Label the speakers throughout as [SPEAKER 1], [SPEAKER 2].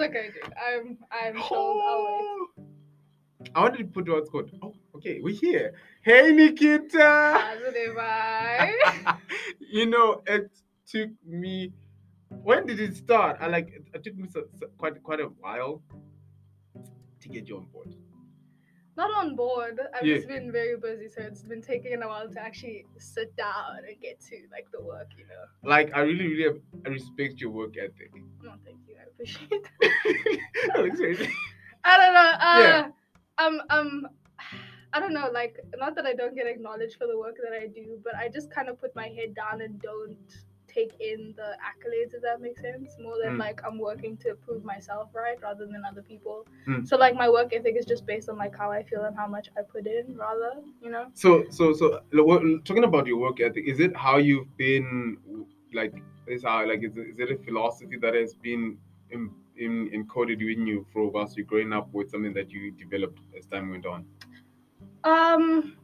[SPEAKER 1] Okay, dude. I'm I'm told.
[SPEAKER 2] Oh. I wanted to put what's called. Oh, okay, we're here. Hey, Nikita. You know, it took me. When did it start? I like. It, it took me so, so- quite quite a while to get you on board.
[SPEAKER 1] Not on board. I've
[SPEAKER 2] Yeah.
[SPEAKER 1] just been very busy, so it's been taking a while to actually sit down and get to like the work, you know.
[SPEAKER 2] Like, I really, really I respect your work ethic.
[SPEAKER 1] No, thank you. I appreciate
[SPEAKER 2] seriously.
[SPEAKER 1] I don't know. Uh,
[SPEAKER 2] Yeah.
[SPEAKER 1] Um, um, I don't know. Like, not that I don't get acknowledged for the work that I do, but I just kind of put my head down and don't take in the accolades. If that makes sense. More than
[SPEAKER 2] Mm.
[SPEAKER 1] like I'm working to prove myself right, rather than other people.
[SPEAKER 2] Mm.
[SPEAKER 1] So like my work ethic is just based on like how I feel and how much I put in, rather. You know.
[SPEAKER 2] So, so, so, talking about your work ethic, is it how you've been, like, is how, like, is it, is it a philosophy that has been in, in, encoded within you for? So you're growing up with something that you developed as time went on.
[SPEAKER 1] Um,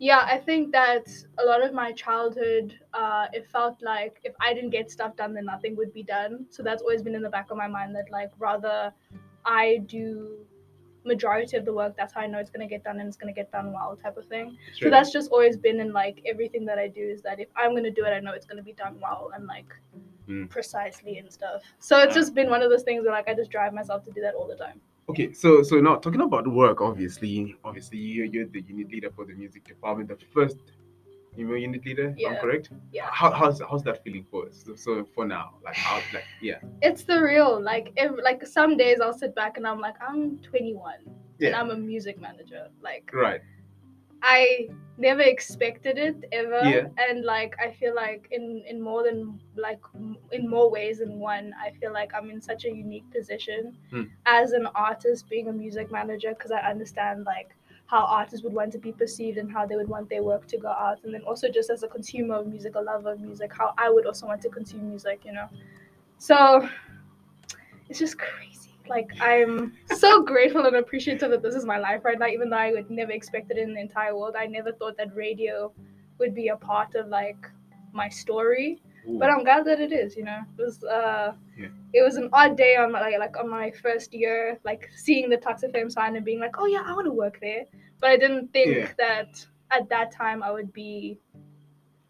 [SPEAKER 1] yeah, I think that a lot of my childhood, uh, it felt like if I didn't get stuff done, then nothing would be done. So that's always been in the back of my mind that like rather I do majority of the work. That's how I know it's gonna get done and it's gonna get done well, type of thing. So that's just always been in like everything that I do is that if I'm gonna do it, I know it's gonna be done well and like
[SPEAKER 2] Mm.
[SPEAKER 1] precisely and stuff. So it's
[SPEAKER 2] Yeah.
[SPEAKER 1] just been one of those things where like I just drive myself to do that all the time.
[SPEAKER 2] Okay, so so now talking about work, obviously, obviously you're, you're the unit leader for the music department, the first email unit leader. if I'm correct.
[SPEAKER 1] Yeah.
[SPEAKER 2] How, how's how's that feeling for us? So, so for now, like how like yeah
[SPEAKER 1] it's the real like if like some days i'll sit back and i'm like i'm 21 and i'm a music manager like
[SPEAKER 2] right
[SPEAKER 1] i never expected it ever
[SPEAKER 2] Yeah.
[SPEAKER 1] and like i feel like in in more than like in more ways than one i feel like i'm in such a unique position
[SPEAKER 2] Hmm.
[SPEAKER 1] as an artist being a music manager because i understand like how artists would want to be perceived and how they would want their work to go out and then also just as a consumer of music a lover of music how i would also want to consume music you know so it's just crazy like i'm so grateful and appreciative that this is my life right now even though i would never expect it in the entire world i never thought that radio would be a part of like my story
[SPEAKER 2] Ooh.
[SPEAKER 1] but i'm glad that it is you know it was uh
[SPEAKER 2] Yeah.
[SPEAKER 1] it was an odd day on my like, like on my first year like seeing the Tuks FM sign and being like oh yeah i want to work there but i didn't think
[SPEAKER 2] Yeah.
[SPEAKER 1] that at that time i would be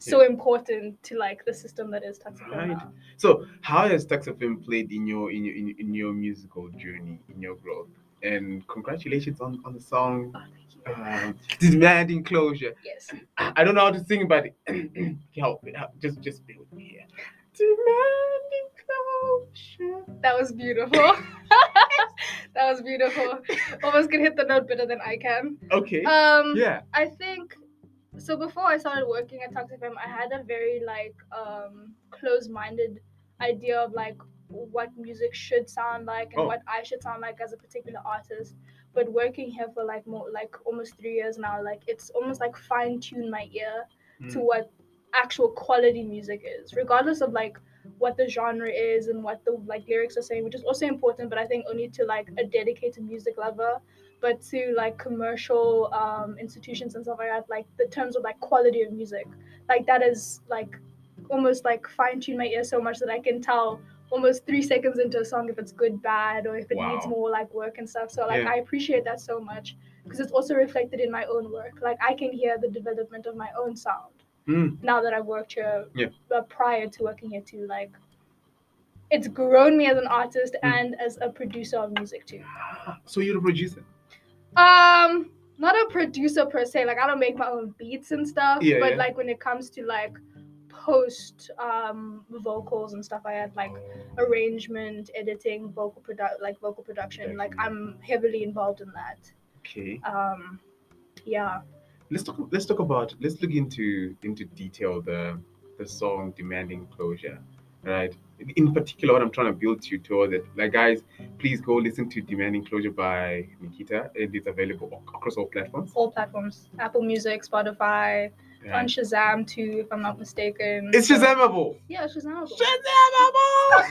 [SPEAKER 1] so important to like the system that is FM
[SPEAKER 2] Right.
[SPEAKER 1] now.
[SPEAKER 2] So, how has Tuks played in your in your in, your musical journey, in your growth? And congratulations on, on the song
[SPEAKER 1] Oh, thank you.
[SPEAKER 2] um, "Demanding Closure."
[SPEAKER 1] yes
[SPEAKER 2] I I don't know how to sing, but help me, help- just just be with me here. Demanding closure.
[SPEAKER 1] that was beautiful that was beautiful almost can hit the note better than i can
[SPEAKER 2] Okay.
[SPEAKER 1] um
[SPEAKER 2] yeah.
[SPEAKER 1] I think so. Before I started working at Tuks FM, I had a very like um, closed-minded idea of like what music should sound like and
[SPEAKER 2] Oh.
[SPEAKER 1] what I should sound like as a particular artist. But working here for like more like almost three years now, like it's almost like fine-tune my ear to
[SPEAKER 2] Mm.
[SPEAKER 1] what actual quality music is, regardless of like what the genre is and what the like lyrics are saying, which is also important. But I think only to like a dedicated music lover but to like commercial um, institutions and stuff like that, like the terms of like quality of music, like that is like almost like fine tune my ear so much that I can tell almost three seconds into a song if it's good, bad, or if it needs more like work and stuff. So like
[SPEAKER 2] Yeah.
[SPEAKER 1] I appreciate that so much because it's also reflected in my own work. Like I can hear the development of my own sound
[SPEAKER 2] Mm.
[SPEAKER 1] now that I've worked here.
[SPEAKER 2] Yeah.
[SPEAKER 1] But prior to working here too, like it's grown me as an artist
[SPEAKER 2] Mm.
[SPEAKER 1] and as a producer of music too.
[SPEAKER 2] So you're a producer.
[SPEAKER 1] Um, not a producer per se. Like I don't make my own beats and stuff.
[SPEAKER 2] Yeah,
[SPEAKER 1] but
[SPEAKER 2] yeah.
[SPEAKER 1] like when it comes to like post um vocals and stuff, I had like arrangement, editing, vocal produ- like vocal production. Like I'm heavily involved in that.
[SPEAKER 2] Okay.
[SPEAKER 1] Um, yeah.
[SPEAKER 2] Let's talk. Let's talk about. Let's look into into detail the the song "Demanding Closure." Right. In particular, what I'm trying to build you towards it. Like, guys, please go listen to "Demanding Closure" by Nikita. It is available across all platforms.
[SPEAKER 1] All platforms: Apple Music, Spotify, on Shazam too, if I'm not mistaken.
[SPEAKER 2] It's Shazamable.
[SPEAKER 1] Yeah, Shazamable.
[SPEAKER 2] Shazamable.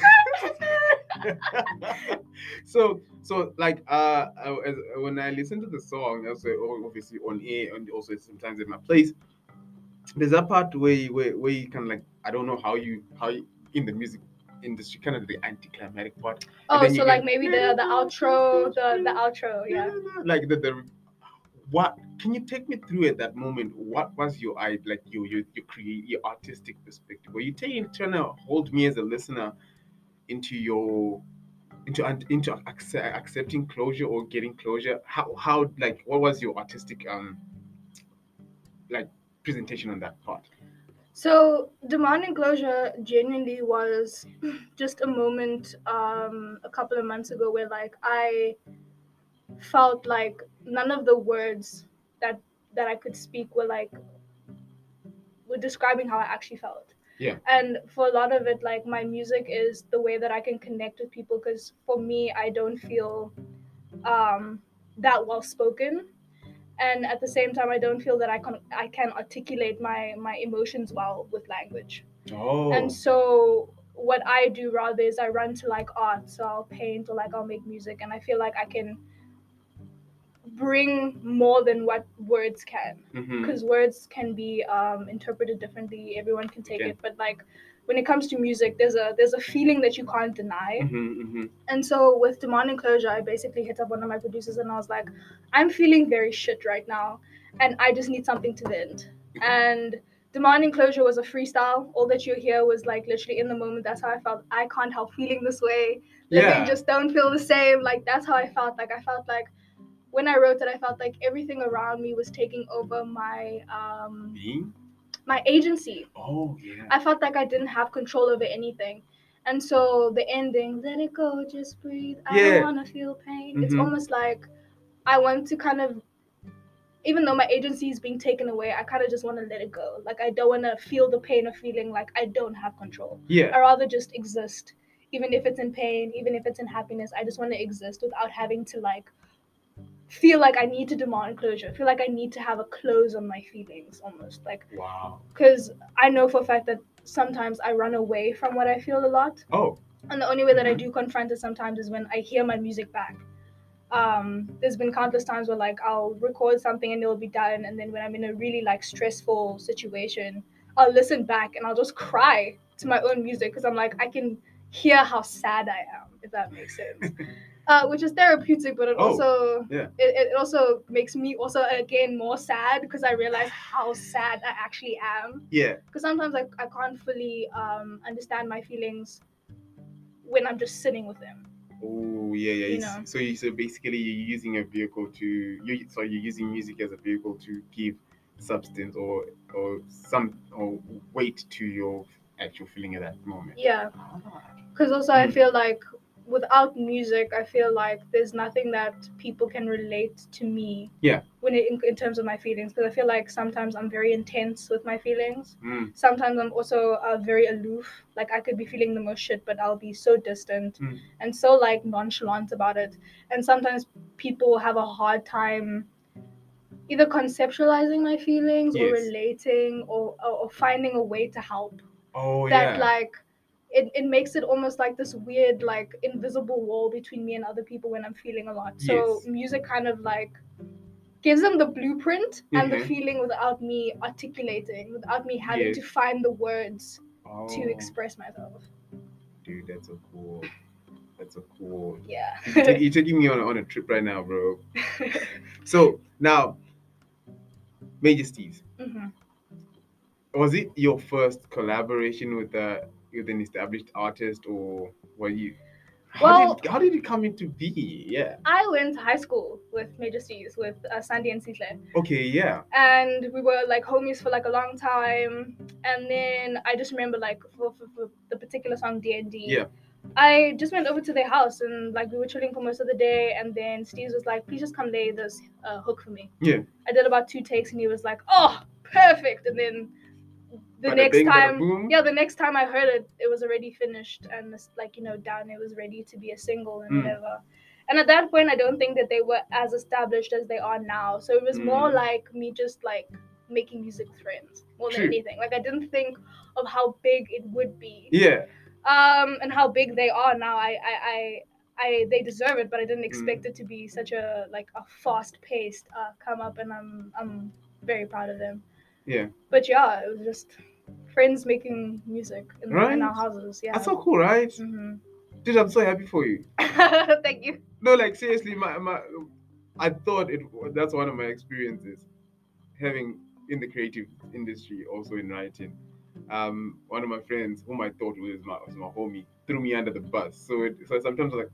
[SPEAKER 2] so so like uh I- when I listen to the song, also o- obviously on air and also sometimes in my place, there's that part where where where you can like I don't know how you how you, in the music industry, kind of the anticlimactic part.
[SPEAKER 1] Oh, so like maybe the the outro, the the outro, yeah.
[SPEAKER 2] Like the the what can you take me through at that moment? What was your eye like your your your create your artistic perspective? Were you taking trying to hold me as a listener into your into into acce- accepting closure or getting closure? How how like what was your artistic um like presentation on that part?
[SPEAKER 1] So demanding closure genuinely was just a moment um a couple of months ago where like I felt like none of the words that that I could speak were like were describing how I actually felt.
[SPEAKER 2] Yeah.
[SPEAKER 1] And for a lot of it, like my music is the way that I can connect with people because for me, I don't feel um, that well spoken. And at the same time, I don't feel that I can I can articulate my my emotions well with language.
[SPEAKER 2] Oh,
[SPEAKER 1] And so what I do rather is I run to like art, so I'll paint or like I'll make music, and I feel like I can bring more than what words can
[SPEAKER 2] mhm.
[SPEAKER 1] because words can be um, interpreted differently everyone can take
[SPEAKER 2] Okay.
[SPEAKER 1] it but like when it comes to music there's a there's a feeling that you can't deny.
[SPEAKER 2] Mhm, mhm.
[SPEAKER 1] and so with demanding closure i basically hit up one of my producers and i was like i'm feeling very shit right now and i just need something to vent. And demanding closure was a freestyle. All that you hear was like literally in the moment that's how i felt. I can't help feeling this way.
[SPEAKER 2] Yeah.
[SPEAKER 1] just don't feel the same. Like that's how i felt. Like i felt like when i wrote it i felt like everything around me was taking over my um
[SPEAKER 2] Being?
[SPEAKER 1] My agency
[SPEAKER 2] Oh yeah.
[SPEAKER 1] I felt like I didn't have control over anything. And so the ending, let it go, just breathe. I
[SPEAKER 2] Yeah.
[SPEAKER 1] don't want to feel pain. It's
[SPEAKER 2] Mhm.
[SPEAKER 1] almost like I want to kind of, even though my agency is being taken away, I kind of just want to let it go. Like I don't want to feel the pain of feeling like I don't have control.
[SPEAKER 2] yeah.
[SPEAKER 1] I rather just exist, even if it's in pain, even if it's in happiness. I just want to exist without having to like feel like I need to demand closure. Feel like I need to have a close on my feelings, almost like
[SPEAKER 2] Wow.
[SPEAKER 1] because I know for a fact that sometimes I run away from what I feel a lot,
[SPEAKER 2] Oh.
[SPEAKER 1] and the only way that I do confront it sometimes is when I hear my music back. Um, there's been countless times where like I'll record something and it'll be done, and then when I'm in a really like stressful situation, I'll listen back and I'll just cry to my own music because I'm like I can hear how sad I am, if that makes sense. Uh, which is therapeutic, but it
[SPEAKER 2] Oh,
[SPEAKER 1] also
[SPEAKER 2] yeah.
[SPEAKER 1] it, it also makes me also again more sad because I realize how sad I actually am
[SPEAKER 2] Yeah.
[SPEAKER 1] because sometimes I, I can't fully um, understand my feelings when I'm just sitting with them.
[SPEAKER 2] Oh yeah, yeah.
[SPEAKER 1] You know.
[SPEAKER 2] So you so basically you're using a vehicle to you so you're using music as a vehicle to give substance or or some or weight to your actual feeling at that moment.
[SPEAKER 1] Yeah,
[SPEAKER 2] Ah,
[SPEAKER 1] because also I
[SPEAKER 2] Mm.
[SPEAKER 1] feel like without music, I feel like there's nothing that people can relate to me.
[SPEAKER 2] Yeah.
[SPEAKER 1] When it, in, in terms of my feelings, because I feel like sometimes I'm very intense with my feelings.
[SPEAKER 2] Mm,
[SPEAKER 1] Sometimes I'm also uh, very aloof. Like I could be feeling the most shit, but I'll be so distant
[SPEAKER 2] Mm.
[SPEAKER 1] and so like nonchalant about it. And sometimes people have a hard time either conceptualizing my feelings or relating or, or, or finding a way to help.
[SPEAKER 2] Oh
[SPEAKER 1] that
[SPEAKER 2] yeah.
[SPEAKER 1] like it, it makes it almost like this weird like invisible wall between me and other people when I'm feeling a lot. So
[SPEAKER 2] Yes.
[SPEAKER 1] music kind of like gives them the blueprint and the
[SPEAKER 2] Mhm.
[SPEAKER 1] feeling without me articulating, without me having
[SPEAKER 2] Yes.
[SPEAKER 1] to find the words
[SPEAKER 2] oh,
[SPEAKER 1] to express myself.
[SPEAKER 2] dude, that's a cool. That's a cool.
[SPEAKER 1] Yeah.
[SPEAKER 2] You're, taking me on, on a trip right now, bro. So now, Major Steve's.
[SPEAKER 1] hmm
[SPEAKER 2] was it your first collaboration with a with an established artist or were you how
[SPEAKER 1] Well-
[SPEAKER 2] did how did it come into be yeah.
[SPEAKER 1] I went to high school with Major C's with uh, Sandy and Sihle.
[SPEAKER 2] okay yeah.
[SPEAKER 1] And we were like homies for like a long time. And then i just remember like for, for, for the particular song d&d
[SPEAKER 2] Yeah.
[SPEAKER 1] i just went over to their house and like we were chilling for most of the day. And then steve was like please just come lay this uh, hook for me.
[SPEAKER 2] Yeah.
[SPEAKER 1] i did about two takes and he was like oh perfect. And then the
[SPEAKER 2] Bada
[SPEAKER 1] next
[SPEAKER 2] bing,
[SPEAKER 1] time yeah the next time i heard it it was already finished and it's like you know done. It was ready to be a single and
[SPEAKER 2] Mm.
[SPEAKER 1] whatever. And at that point i don't think that they were as established as they are now. So it was more
[SPEAKER 2] Mm.
[SPEAKER 1] like me just like making music with friends more than
[SPEAKER 2] True.
[SPEAKER 1] anything. Like i didn't think of how big it would be.
[SPEAKER 2] Yeah.
[SPEAKER 1] Um and how big they are now i i i, I they deserve it but i didn't
[SPEAKER 2] Mm.
[SPEAKER 1] expect it to be such a like a fast paced uh come up and i'm i'm very proud of them.
[SPEAKER 2] Yeah.
[SPEAKER 1] But yeah it was just friends making music in, in our houses. Yeah.
[SPEAKER 2] That's so cool, right?
[SPEAKER 1] hmm
[SPEAKER 2] Dude, I'm so happy for you.
[SPEAKER 1] Thank you.
[SPEAKER 2] No, like seriously, my, my I thought it that's one of my experiences having in the creative industry, also in writing. Um, one of my friends, whom I thought was my was my homie, threw me under the bus. So it, so sometimes I'm like,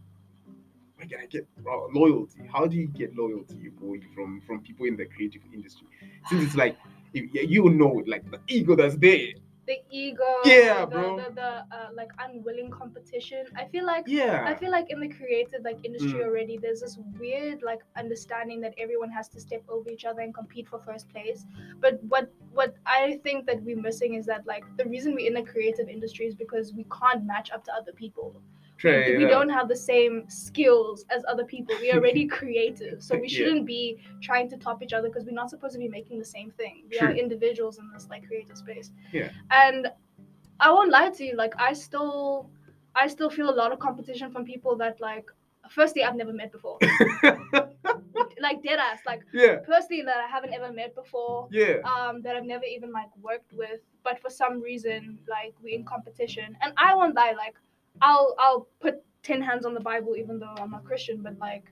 [SPEAKER 2] where can I get loyalty? How do you get loyalty for from from people in the creative industry? Since it's like if, you know, like the ego that's there.
[SPEAKER 1] The ego.
[SPEAKER 2] Yeah,
[SPEAKER 1] the,
[SPEAKER 2] bro.
[SPEAKER 1] The, the uh, like unwilling competition. I feel like
[SPEAKER 2] Yeah.
[SPEAKER 1] I feel like in the creative like industry
[SPEAKER 2] Mm.
[SPEAKER 1] already, there's this weird like understanding that everyone has to step over each other and compete for first place. But what what I think that we're missing is that like the reason we're in the creative industry is because we can't match up to other people. We
[SPEAKER 2] yeah.
[SPEAKER 1] don't have the same skills as other people. We're already creative, so we shouldn't be trying to top each other because we're not supposed to be making the same thing. We are individuals in this like creative space.
[SPEAKER 2] Yeah.
[SPEAKER 1] And I won't lie to you, like I still, I still feel a lot of competition from people that like, firstly I've never met before, like dead ass, like
[SPEAKER 2] yeah,
[SPEAKER 1] personally that I haven't ever met before
[SPEAKER 2] yeah.
[SPEAKER 1] um, that I've never even like worked with, but for some reason like we're in competition, and I won't lie, like I'll I'll put ten hands on the Bible even though I'm not Christian, but like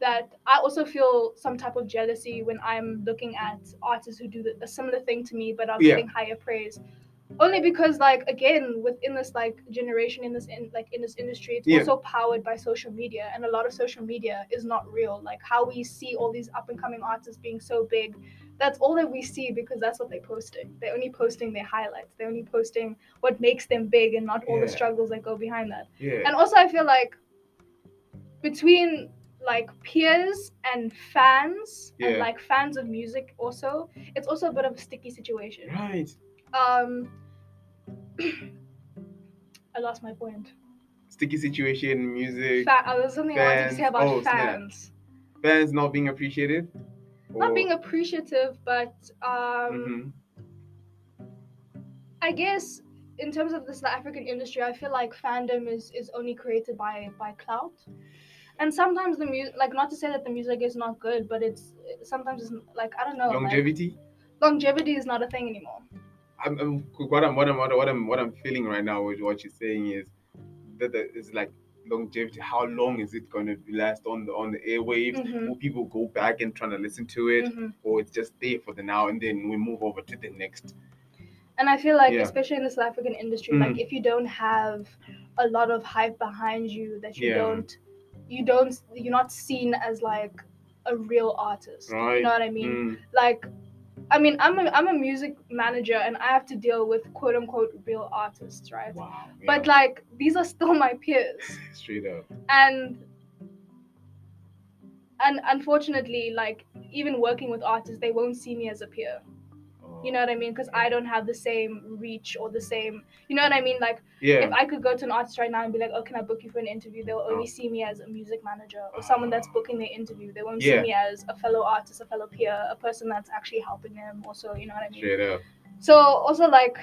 [SPEAKER 1] that I also feel some type of jealousy when I'm looking at artists who do the, a similar thing to me but are
[SPEAKER 2] Yeah.
[SPEAKER 1] getting higher praise. Only because like again within this like generation in this in like in this industry it's
[SPEAKER 2] Yeah.
[SPEAKER 1] also powered by social media and a lot of social media is not real like how we see all these up and coming artists being so big that's all that we see because that's what they're posting. They're only posting their highlights. They're only posting what makes them big and not all the struggles that go behind that.
[SPEAKER 2] Yeah.
[SPEAKER 1] And also, I feel like between like peers and fans and like fans of music, also, it's also a bit of a sticky situation.
[SPEAKER 2] Right.
[SPEAKER 1] Um, I lost my point.
[SPEAKER 2] Sticky situation, music,
[SPEAKER 1] Fa- uh, there's something I wanted to say about
[SPEAKER 2] Oh, snap.
[SPEAKER 1] fans.
[SPEAKER 2] fans not being appreciated.
[SPEAKER 1] Not being appreciative, but um.
[SPEAKER 2] Mhm.
[SPEAKER 1] I guess in terms of this African industry, I feel like fandom is is only created by by clout, and sometimes the music, like not to say that the music is not good, but it's sometimes it's like I don't know, like,
[SPEAKER 2] longevity.
[SPEAKER 1] longevity is not a thing anymore.
[SPEAKER 2] I'm, I'm, what I'm what I'm what I'm what I'm feeling right now with what you're saying is that the, it's like longevity. How long is it going to last on the on the airwaves?
[SPEAKER 1] Mhm.
[SPEAKER 2] Will people go back and try to listen to it,
[SPEAKER 1] Mhm.
[SPEAKER 2] or it's just there for the now and then we move over to the next?
[SPEAKER 1] And I feel like,
[SPEAKER 2] Yeah.
[SPEAKER 1] especially in the South African industry,
[SPEAKER 2] Mm.
[SPEAKER 1] like if you don't have a lot of hype behind you, that you
[SPEAKER 2] Yeah.
[SPEAKER 1] don't, you don't, you're not seen as like a real artist. You know what I mean?
[SPEAKER 2] Mm,
[SPEAKER 1] like I mean I'm a I'm a music manager and I have to deal with quote unquote real artists, right?
[SPEAKER 2] wow.
[SPEAKER 1] But
[SPEAKER 2] yeah,
[SPEAKER 1] like these are still my peers.
[SPEAKER 2] straight up.
[SPEAKER 1] And and unfortunately, like even working with artists, they won't see me as a peer. You know what I mean? Because I don't have the same reach or the same you know what I mean? Like
[SPEAKER 2] Yeah.
[SPEAKER 1] if I could go to an artist right now and be like, Oh, can I book you for an interview? They'll uh-huh. only
[SPEAKER 2] Oh.
[SPEAKER 1] see me as a music manager or someone that's booking their interview. They won't
[SPEAKER 2] Yeah.
[SPEAKER 1] see me as a fellow artist, a fellow peer, a person that's actually helping them also, you know what I mean?
[SPEAKER 2] Straight up.
[SPEAKER 1] So also like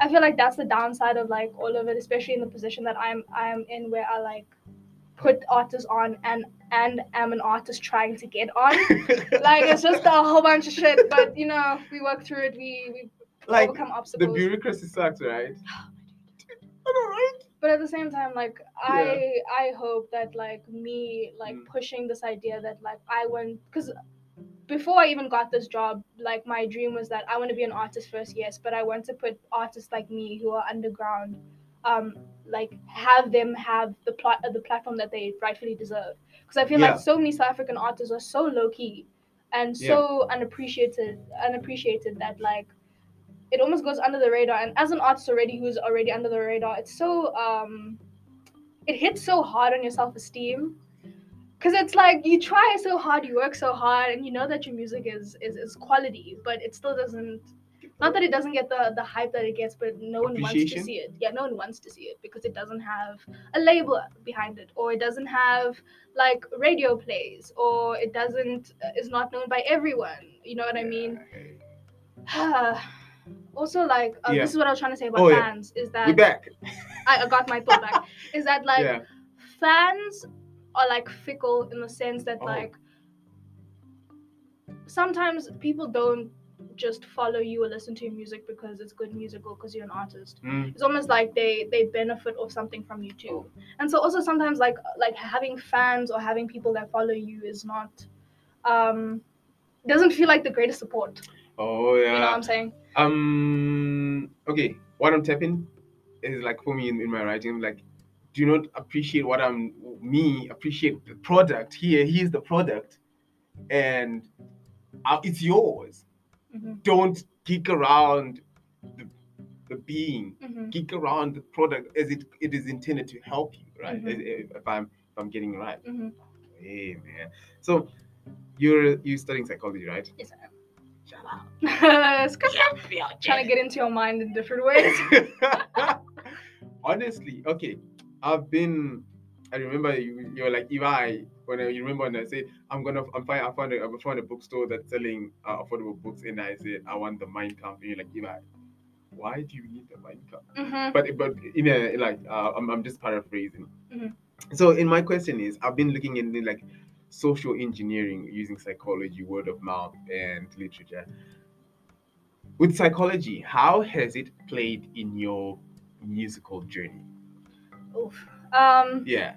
[SPEAKER 1] I feel like that's the downside of like all of it, especially in the position that I'm I'm in where I like put artists on and and am an artist trying to get on. like it's just a whole bunch of shit. But you know, we work through it, we, we
[SPEAKER 2] like
[SPEAKER 1] overcome
[SPEAKER 2] the bureaucracy sucks, right? Right?
[SPEAKER 1] but at the same time like i i hope that like me like
[SPEAKER 2] Mm.
[SPEAKER 1] pushing this idea that like i want because before i even got this job like my dream was that i want to be an artist first yes but i want to put artists like me who are underground um like have them have the plot the platform that they rightfully deserve. Because i feel
[SPEAKER 2] Yeah.
[SPEAKER 1] like so many south african artists are so low-key and so unappreciated unappreciated that like it almost goes under the radar. And as an artist already who's already under the radar it's so um it hits so hard on your self-esteem. Because it's like you try so hard you work so hard and you know that your music is is, is quality but it still doesn't not that it doesn't get the the hype that it gets but no one wants to see it yeah no one wants to see it because it doesn't have a label behind it or it doesn't have like radio plays or it doesn't uh, is not known by everyone you know what i mean also like uh,
[SPEAKER 2] Yeah.
[SPEAKER 1] this is what i was trying to say about
[SPEAKER 2] Oh, yeah.
[SPEAKER 1] fans is that
[SPEAKER 2] We back.
[SPEAKER 1] I, I got my thought back is that like
[SPEAKER 2] yeah.
[SPEAKER 1] fans are like fickle in the sense that
[SPEAKER 2] Oh.
[SPEAKER 1] like sometimes people don't just follow you or listen to your music because it's good music or because you're an artist.
[SPEAKER 2] Mm.
[SPEAKER 1] It's almost like they they benefit off something from you too. And so also sometimes like like having fans or having people that follow you is not um doesn't feel like the greatest support.
[SPEAKER 2] Oh yeah.
[SPEAKER 1] You know what. I'm saying?
[SPEAKER 2] Um. Okay. What I'm tapping is like for me in, in my writing, like, do you not appreciate what I'm me appreciate the product here? Here's the product, and uh, it's yours.
[SPEAKER 1] Hmm
[SPEAKER 2] Don't geek around the, the being.
[SPEAKER 1] hmm
[SPEAKER 2] Geek around the product as it it is intended to help you, right? If, if I'm if I'm getting it right.
[SPEAKER 1] hmm
[SPEAKER 2] Hey man. So you're you studying psychology, right?
[SPEAKER 1] Yes, I am.
[SPEAKER 2] Shut up.
[SPEAKER 1] Trying to get into your mind in different ways.
[SPEAKER 2] Honestly, okay. I've been. I remember you. You're like Ibai. When I, you remember when I said I'm gonna, I'm fine. I found a, I found a bookstore that's selling uh, affordable books, and I said I want the Mein Kampf. And you're like Ibai. Why do you need the Mein Kampf?
[SPEAKER 1] hmm
[SPEAKER 2] But but in a like uh, I'm, I'm just paraphrasing.
[SPEAKER 1] Mhm.
[SPEAKER 2] So in my question is, I've been looking into like social engineering using psychology, word of mouth, and literature. With psychology, how has it played in your musical journey?
[SPEAKER 1] Oof. Um,
[SPEAKER 2] Yeah.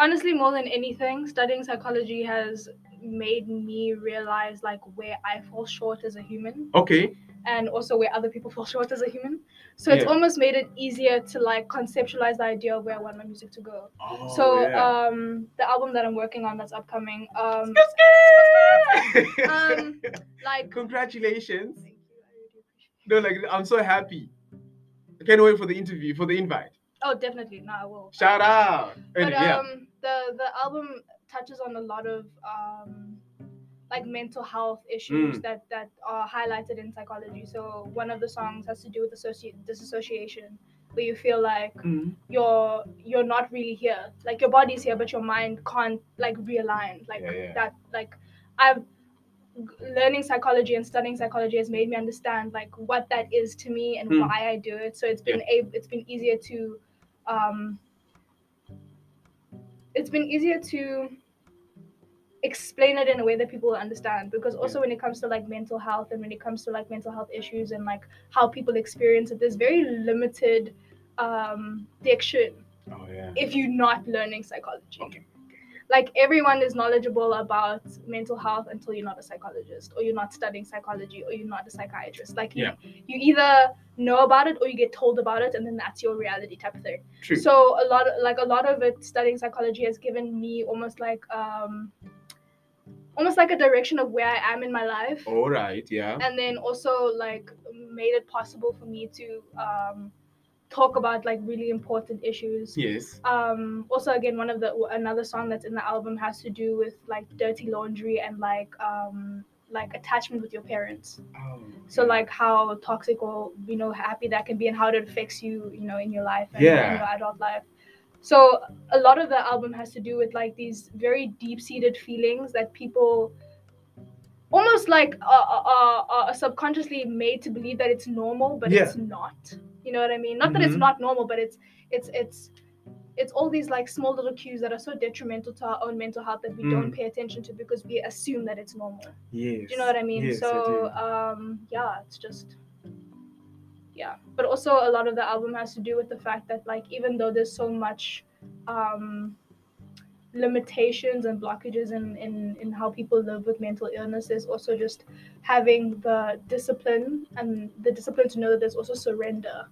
[SPEAKER 1] Honestly, more than anything, studying psychology has made me realize like where I fall short as a human
[SPEAKER 2] Okay.
[SPEAKER 1] and also where other people fall short as a human. So it's almost made it easier to like conceptualize the idea of where I want my music to go.
[SPEAKER 2] Oh,
[SPEAKER 1] so
[SPEAKER 2] yeah.
[SPEAKER 1] um, the album that I'm working on that's upcoming, um, um, like
[SPEAKER 2] congratulations.
[SPEAKER 1] Thank you, I really appreciate
[SPEAKER 2] No, like I'm so happy. I can't wait for the interview, for the invite.
[SPEAKER 1] Oh, definitely. No, I will.
[SPEAKER 2] Shout out.
[SPEAKER 1] But
[SPEAKER 2] yeah.
[SPEAKER 1] um, the the album touches on a lot of um, like mental health issues
[SPEAKER 2] Mm.
[SPEAKER 1] that that are highlighted in psychology. So one of the songs has to do with associ- disassociation, where you feel like
[SPEAKER 2] Mm.
[SPEAKER 1] you're you're not really here. Like your body's here, but your mind can't like realign. Like
[SPEAKER 2] Yeah, yeah.
[SPEAKER 1] that. Like I've learning psychology and studying psychology has made me understand like what that is to me and
[SPEAKER 2] Mm.
[SPEAKER 1] why I do it. So it's been a it's been easier to um it's been easier to explain it in a way that people will understand because also when it comes to like mental health and when it comes to like mental health issues and like how people experience it there's very limited um diction
[SPEAKER 2] Oh yeah.
[SPEAKER 1] if you're not learning psychology
[SPEAKER 2] Okay.
[SPEAKER 1] Like everyone is knowledgeable about mental health until you're not a psychologist or you're not studying psychology or you're not a psychiatrist like you, you either know about it or you get told about it and then that's your reality type of thing
[SPEAKER 2] True.
[SPEAKER 1] so a lot of like a lot of it studying psychology has given me almost like um almost like a direction of where i am in my life
[SPEAKER 2] All right. Yeah.
[SPEAKER 1] and then also like made it possible for me to um talk about like really important issues
[SPEAKER 2] Yes.
[SPEAKER 1] um also again one of the another song that's in the album has to do with like dirty laundry and like um like attachment with your parents
[SPEAKER 2] Oh.
[SPEAKER 1] so like how toxic or you know happy that can be and how it affects you you know in your life and
[SPEAKER 2] Yeah.
[SPEAKER 1] in your adult life so a lot of the album has to do with like these very deep-seated feelings that people almost like are, are, are subconsciously made to believe that it's normal but
[SPEAKER 2] Yeah.
[SPEAKER 1] it's not you know what i mean not that it's
[SPEAKER 2] Mhm.
[SPEAKER 1] not normal but it's it's it's it's all these like small little cues that are so detrimental to our own mental health that we
[SPEAKER 2] Mm.
[SPEAKER 1] don't pay attention to because we assume that it's normal
[SPEAKER 2] Yes.
[SPEAKER 1] do you know what I mean?
[SPEAKER 2] Yes,
[SPEAKER 1] so
[SPEAKER 2] do.
[SPEAKER 1] um yeah, it's just yeah. But also a lot of the album has to do with the fact that like even though there's so much um limitations and blockages in, in, in how people live with mental illness, there's also just having the discipline and the discipline to know that there's also surrender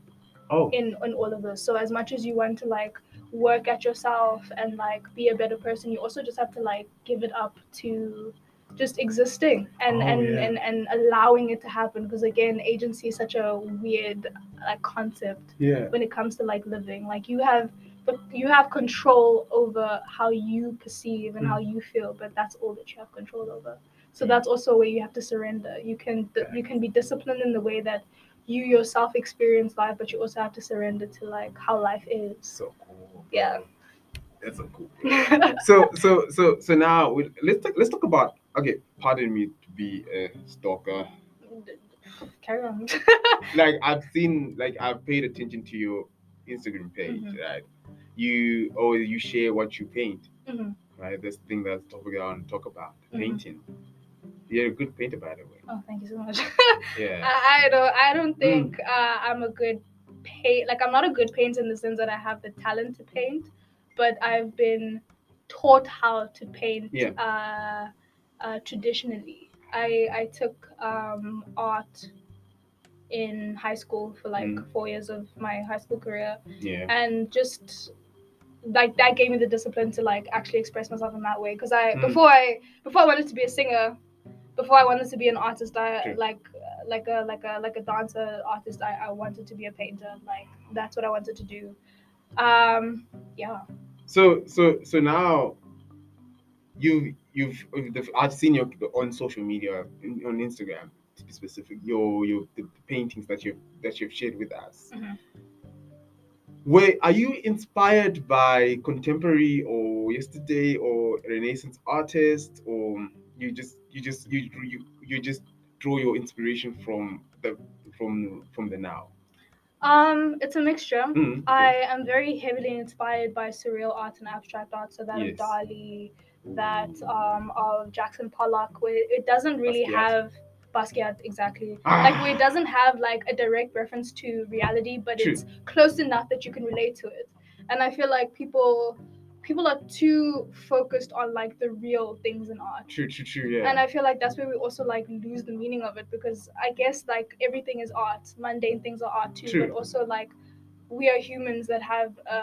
[SPEAKER 2] Oh.
[SPEAKER 1] in in all of this. So as much as you want to like work at yourself and like be a better person, you also just have to like give it up to just existing and
[SPEAKER 2] Oh,
[SPEAKER 1] and,
[SPEAKER 2] yeah.
[SPEAKER 1] and and allowing it to happen because again agency is such a weird like concept
[SPEAKER 2] Yeah.
[SPEAKER 1] when it comes to like living like you have but you have control over how you perceive and
[SPEAKER 2] Mm.
[SPEAKER 1] how you feel but that's all that you have control over so that's also where you have to surrender you can you can be disciplined in the way that you yourself experience life but you also have to surrender to like how life is
[SPEAKER 2] So cool.
[SPEAKER 1] Yeah.
[SPEAKER 2] That's so cool. so so so so now we, let's talk, let's talk about okay pardon me to be a stalker
[SPEAKER 1] carry on
[SPEAKER 2] like i've seen like i've paid attention to your instagram page
[SPEAKER 1] Mhm.
[SPEAKER 2] right you or you share what you paint
[SPEAKER 1] Mhm.
[SPEAKER 2] right this thing that's topic i want to talk about
[SPEAKER 1] Mhm.
[SPEAKER 2] painting You're a good painter, by the way.
[SPEAKER 1] Oh, thank you so much.
[SPEAKER 2] Yeah.
[SPEAKER 1] I, I don't I don't
[SPEAKER 2] Mm.
[SPEAKER 1] think uh, I'm a good paint like I'm not a good painter in the sense that I have the talent to paint, but I've been taught how to paint
[SPEAKER 2] Yeah.
[SPEAKER 1] uh, uh, traditionally. I I took um, art in high school for like
[SPEAKER 2] Mm.
[SPEAKER 1] four years of my high school career,
[SPEAKER 2] yeah.
[SPEAKER 1] and just like that gave me the discipline to like actually express myself in that way because i
[SPEAKER 2] Mm.
[SPEAKER 1] before i before i wanted to be a singer before i wanted to be an artist i
[SPEAKER 2] True.
[SPEAKER 1] like like a like a like a dancer artist I, I wanted to be a painter like that's what i wanted to do um yeah
[SPEAKER 2] So so so now you you've you've- I've seen your on social media on Instagram to be specific your your the paintings that you've that you've shared with us.
[SPEAKER 1] Mhm.
[SPEAKER 2] Where are you inspired by contemporary or yesterday or Renaissance artists or you just you just you you you just draw your inspiration from the from from the now?
[SPEAKER 1] um it's a mixture
[SPEAKER 2] Mm,
[SPEAKER 1] I am very heavily inspired by surreal art and abstract art, so that
[SPEAKER 2] Yes.
[SPEAKER 1] of Dali, that um, of Jackson Pollock, where it doesn't really have Basquiat exactly,
[SPEAKER 2] Ah.
[SPEAKER 1] like where it doesn't have like a direct reference to reality, but
[SPEAKER 2] True.
[SPEAKER 1] it's close enough that you can relate to it. And I feel like people people are too focused on like the real things in art.
[SPEAKER 2] True, true, true. Yeah.
[SPEAKER 1] And I feel like that's where we also like lose the meaning of it because I guess like everything is art. Mundane things are art too,
[SPEAKER 2] True.
[SPEAKER 1] but also like we are humans that have uh,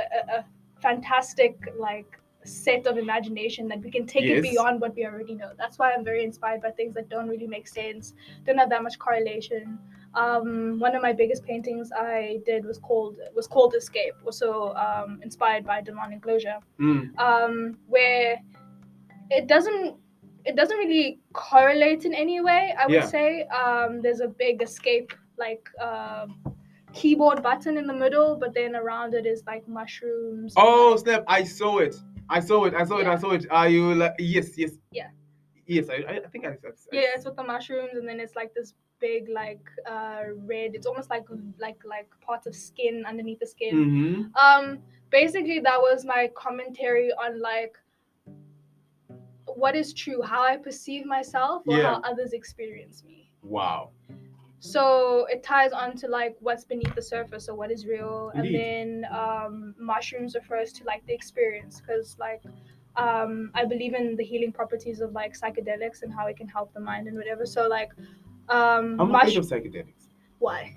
[SPEAKER 1] a, a, a fantastic like set of imagination that we can take it beyond what we already know. That's why I'm very inspired by things that don't really make sense, don't have that much correlation. Um, one of my biggest paintings I did was called was called Escape, also um, inspired by Demanding Closure
[SPEAKER 2] Mm,
[SPEAKER 1] um, where it doesn't it doesn't really correlate in any way. I would
[SPEAKER 2] Yeah.
[SPEAKER 1] say um, there's a big escape like uh, keyboard button in the middle, but then around it is like mushrooms.
[SPEAKER 2] Oh snap! I saw it. I saw it. I saw it. I saw it. Are you like yes, yes?
[SPEAKER 1] Yeah.
[SPEAKER 2] Yes, I, I I think I. I, I
[SPEAKER 1] yeah, it's with the mushrooms, and then it's like this big like uh, red. It's almost like like like parts of skin underneath the skin.
[SPEAKER 2] Mm-hmm.
[SPEAKER 1] um basically that was my commentary on like what is true how i perceive myself or
[SPEAKER 2] Yeah.
[SPEAKER 1] how others experience me
[SPEAKER 2] Wow.
[SPEAKER 1] So it ties on to like what's beneath the surface or what is real
[SPEAKER 2] Indeed.
[SPEAKER 1] and then um mushrooms refers to like the experience because like um i believe in the healing properties of like psychedelics and how it can help the mind and whatever so like um
[SPEAKER 2] I'm
[SPEAKER 1] mush-
[SPEAKER 2] of psychedelics.
[SPEAKER 1] why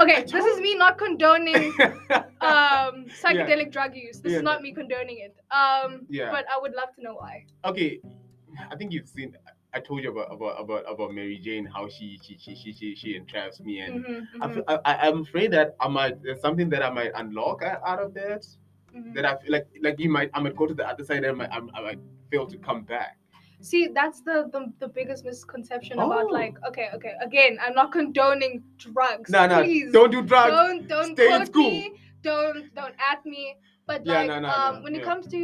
[SPEAKER 1] okay this is me not condoning um psychedelic drug use this
[SPEAKER 2] Yeah.
[SPEAKER 1] is not me condoning it um
[SPEAKER 2] Yeah.
[SPEAKER 1] but i would love to know why
[SPEAKER 2] okay, I think you've seen. I told you about about about, about Mary Jane, how she she she she she, she entraps me, and
[SPEAKER 1] Mhm,
[SPEAKER 2] I
[SPEAKER 1] mhm,
[SPEAKER 2] feel, I, I- I'm afraid that I might there's something that I might unlock out of that.
[SPEAKER 1] mhm.
[SPEAKER 2] That I feel like like you might I might go to the other side and I might, I might fail to come back.
[SPEAKER 1] see that's the, the the biggest misconception about
[SPEAKER 2] Oh.
[SPEAKER 1] like okay okay again i'm not condoning drugs
[SPEAKER 2] No, no,
[SPEAKER 1] please
[SPEAKER 2] don't do drugs.
[SPEAKER 1] don't don't
[SPEAKER 2] Stay in school.
[SPEAKER 1] me don't don't at me but
[SPEAKER 2] Yeah,
[SPEAKER 1] like
[SPEAKER 2] no, no,
[SPEAKER 1] um
[SPEAKER 2] no,
[SPEAKER 1] when it comes to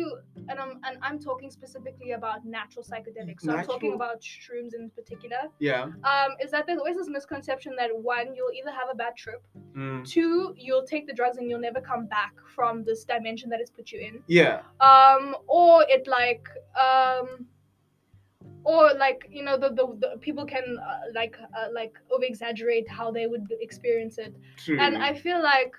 [SPEAKER 1] and i'm and i'm talking specifically about natural psychedelics so i'm talking about shrooms in particular
[SPEAKER 2] Yeah.
[SPEAKER 1] um is that there's always this misconception that one you'll either have a bad trip
[SPEAKER 2] Mm.
[SPEAKER 1] two you'll take the drugs and you'll never come back from this dimension that it's put you in
[SPEAKER 2] Yeah.
[SPEAKER 1] um or it like um or like you know the the, the people can uh, like uh, like over exaggerate how they would experience it
[SPEAKER 2] True.
[SPEAKER 1] and i feel like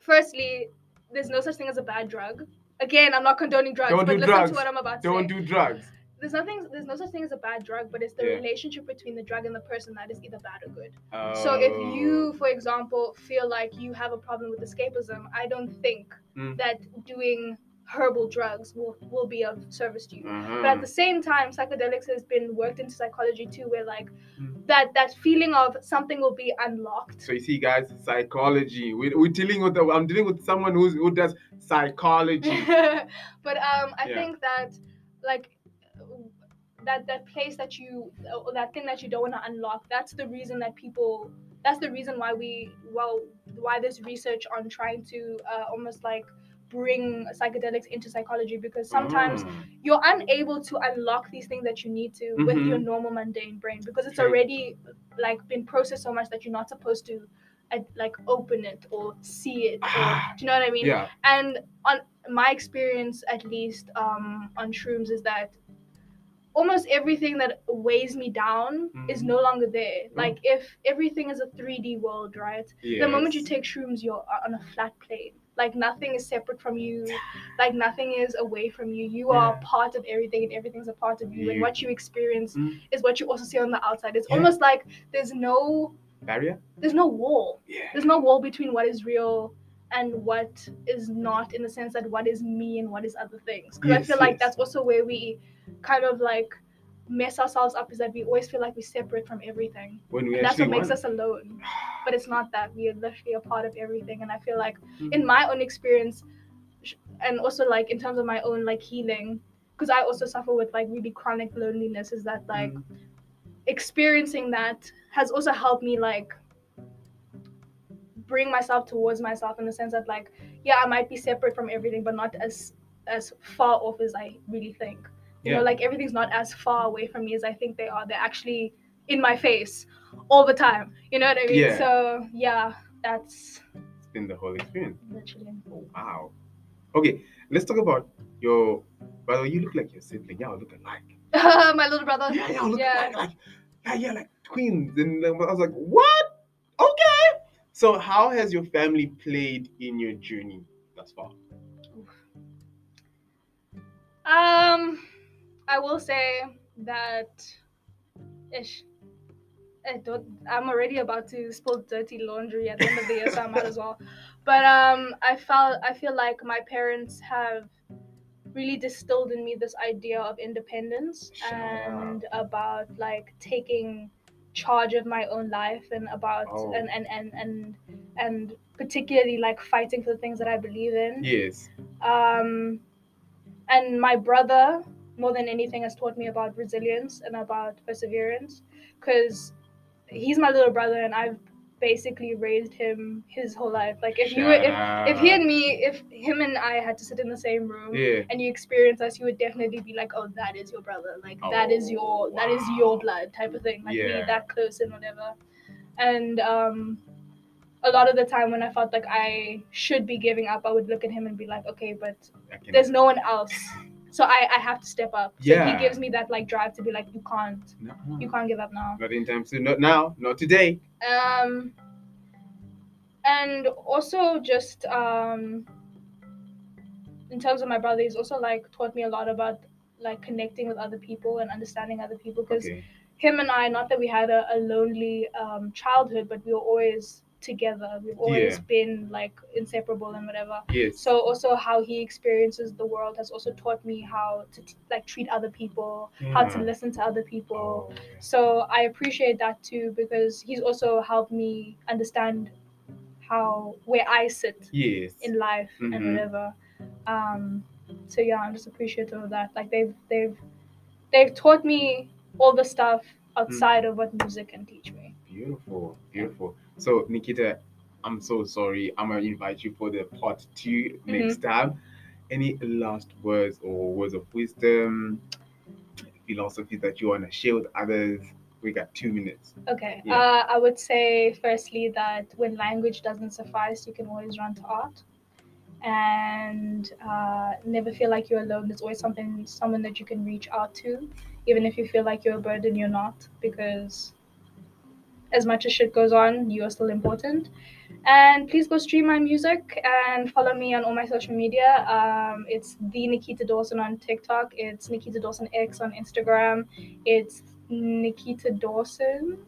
[SPEAKER 1] firstly there's no such thing as a bad drug again i'm not condoning drugs
[SPEAKER 2] Don't
[SPEAKER 1] but
[SPEAKER 2] do
[SPEAKER 1] listen
[SPEAKER 2] drugs.
[SPEAKER 1] to what i'm about to
[SPEAKER 2] don't
[SPEAKER 1] say
[SPEAKER 2] do drugs.
[SPEAKER 1] there's nothing there's no such thing as a bad drug but it's the
[SPEAKER 2] Yeah.
[SPEAKER 1] relationship between the drug and the person that is either bad or good
[SPEAKER 2] Oh.
[SPEAKER 1] so if you, for example, feel like you have a problem with escapism, I don't think
[SPEAKER 2] Mm.
[SPEAKER 1] that doing herbal drugs will, will be of service to you.
[SPEAKER 2] Uh-huh.
[SPEAKER 1] But at the same time, psychedelics has been worked into psychology too, where like
[SPEAKER 2] Mm.
[SPEAKER 1] that that feeling of something will be unlocked.
[SPEAKER 2] So you see, guys, psychology. We, we're dealing with. The, I'm dealing with someone who's who does psychology.
[SPEAKER 1] but um, I
[SPEAKER 2] Yeah.
[SPEAKER 1] think that like that that place that you or that thing that you don't want to unlock. That's the reason that people. That's the reason why we well why there's research on trying to uh, almost like bring psychedelics into psychology because sometimes
[SPEAKER 2] Mm.
[SPEAKER 1] you're unable to unlock these things that you need to with
[SPEAKER 2] Mhm.
[SPEAKER 1] your normal mundane brain because it's
[SPEAKER 2] True.
[SPEAKER 1] already like been processed so much that you're not supposed to uh, like open it or see it or
[SPEAKER 2] Ah.
[SPEAKER 1] do you know what I mean?
[SPEAKER 2] Yeah.
[SPEAKER 1] and on my experience at least um on shrooms is that almost everything that weighs me down is
[SPEAKER 2] Mhm.
[SPEAKER 1] no longer there. Like if everything is a 3D world, right? The moment you take shrooms, you're on a flat plane. Like nothing is separate from you. Like nothing is away from you. You are part of everything, and everything's a part of you. And what you experience
[SPEAKER 2] Mm.
[SPEAKER 1] is what you also see on the outside. It's
[SPEAKER 2] Yeah.
[SPEAKER 1] almost like there's no
[SPEAKER 2] barrier.
[SPEAKER 1] there's no wall.
[SPEAKER 2] Yeah.
[SPEAKER 1] There's no wall between what is real and what is not. In the sense that what is me and what is other things. Because I
[SPEAKER 2] Yes,
[SPEAKER 1] feel like
[SPEAKER 2] yes.
[SPEAKER 1] that's also where we kind of like mess ourselves up. Is that we always feel like we're separate from everything.
[SPEAKER 2] When we
[SPEAKER 1] And that's what makes
[SPEAKER 2] want.
[SPEAKER 1] us alone but it's not that we are literally a part of everything and i feel like
[SPEAKER 2] Mhm.
[SPEAKER 1] in my own experience and also like in terms of my own like healing because i also suffer with like really chronic loneliness is that like
[SPEAKER 2] Mm.
[SPEAKER 1] experiencing that has also helped me like bring myself towards myself in the sense that like yeah i might be separate from everything but not as as far off as i really think you
[SPEAKER 2] Yeah.
[SPEAKER 1] know like everything's not as far away from me as i think they are they're actually in my face all the time you know what i mean
[SPEAKER 2] Yeah.
[SPEAKER 1] so yeah that's
[SPEAKER 2] It's been the whole experience.
[SPEAKER 1] literally
[SPEAKER 2] Oh, wow. Okay, let's talk about your. By the way, you look like your sibling. Yeah, I look alike.
[SPEAKER 1] my little brother
[SPEAKER 2] Yeah, yeah, look
[SPEAKER 1] Yeah.
[SPEAKER 2] alike. Like, yeah, yeah, like twins. And I was like, what? Okay. So, how has your family played in your journey thus far?
[SPEAKER 1] Um, I will say that, ish, I don't. I'm already about to spill dirty laundry at the end of the year, so I might as well. But um, I felt I feel like my parents have really distilled in me this idea of independence and about like taking charge of my own life and about
[SPEAKER 2] Oh.
[SPEAKER 1] and, and and and and particularly like fighting for the things that I believe in
[SPEAKER 2] Yes.
[SPEAKER 1] um, and my brother more than anything has taught me about resilience and about perseverance. Because he's my little brother and i've basically raised him his whole life. Like if you were if, if he and me if him and i had to sit in the same room
[SPEAKER 2] Yeah.
[SPEAKER 1] and you experience us you would definitely be like oh that is your brother. Like that is
[SPEAKER 2] Oh,
[SPEAKER 1] your that is your blood type of thing. Like we
[SPEAKER 2] Yeah.
[SPEAKER 1] that close and whatever. And um a lot of the time when i felt like i should be giving up i would look at him and be like okay but there's no one else so i i have to step up so
[SPEAKER 2] Yeah.
[SPEAKER 1] he gives me that like drive to be like you can't
[SPEAKER 2] No,
[SPEAKER 1] you can't give up now
[SPEAKER 2] Not anytime soon. Not now. Not today.
[SPEAKER 1] um and also just um in terms of my brother he's also like taught me a lot about like connecting with other people and understanding other people because
[SPEAKER 2] Okay.
[SPEAKER 1] him and i not that we had a, a lonely um childhood but we were always together we've always
[SPEAKER 2] Yeah.
[SPEAKER 1] been like inseparable and whatever
[SPEAKER 2] Yes.
[SPEAKER 1] so also how he experiences the world has also taught me how to t- like treat other people how to listen to other people
[SPEAKER 2] Oh,
[SPEAKER 1] so i appreciate that too because he's also helped me understand how where i sit
[SPEAKER 2] yes.
[SPEAKER 1] in life
[SPEAKER 2] Mhm.
[SPEAKER 1] and whatever um so yeah i'm just appreciative of that like they've they've they've taught me all the stuff outside of what music can teach me
[SPEAKER 2] Beautiful, beautiful. So Nikita, I'm so sorry. I'm gonna invite you for the part 2 next time. Any last words or words of wisdom, philosophy that you wanna share with others? We got two minutes.
[SPEAKER 1] okay
[SPEAKER 2] Yeah.
[SPEAKER 1] uh, i would say firstly that when language doesn't suffice you can always run to art and uh, never feel like you're alone there's always something someone that you can reach out to even if you feel like you're a burden you're not because as much as shit goes on you are still important and please go stream my music and follow me on all my social media um, it's the nikita dawson on tiktok it's nikita dawson x on instagram it's nikita dawson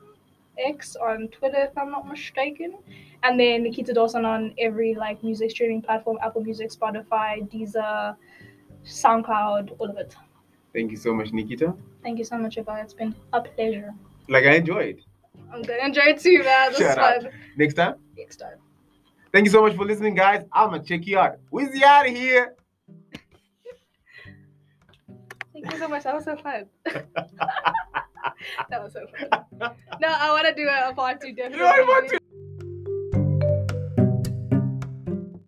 [SPEAKER 1] x on twitter if i'm not mistaken and then nikita dawson on every like music streaming platform apple music spotify deezer soundcloud all of it
[SPEAKER 2] Thank you so much, Nikita.
[SPEAKER 1] thank you so much Eva. it's been a pleasure
[SPEAKER 2] Like I enjoyed.
[SPEAKER 1] I'm gonna enjoy it too man this
[SPEAKER 2] out.
[SPEAKER 1] fun
[SPEAKER 2] Next time.
[SPEAKER 1] next time
[SPEAKER 2] Thank you so much for listening, guys. I'ma check you out. Wizzy out of here.
[SPEAKER 1] Thank you so much. That was so fun. that was so fun. No, I want to do a part two. Definitely.
[SPEAKER 2] You want to.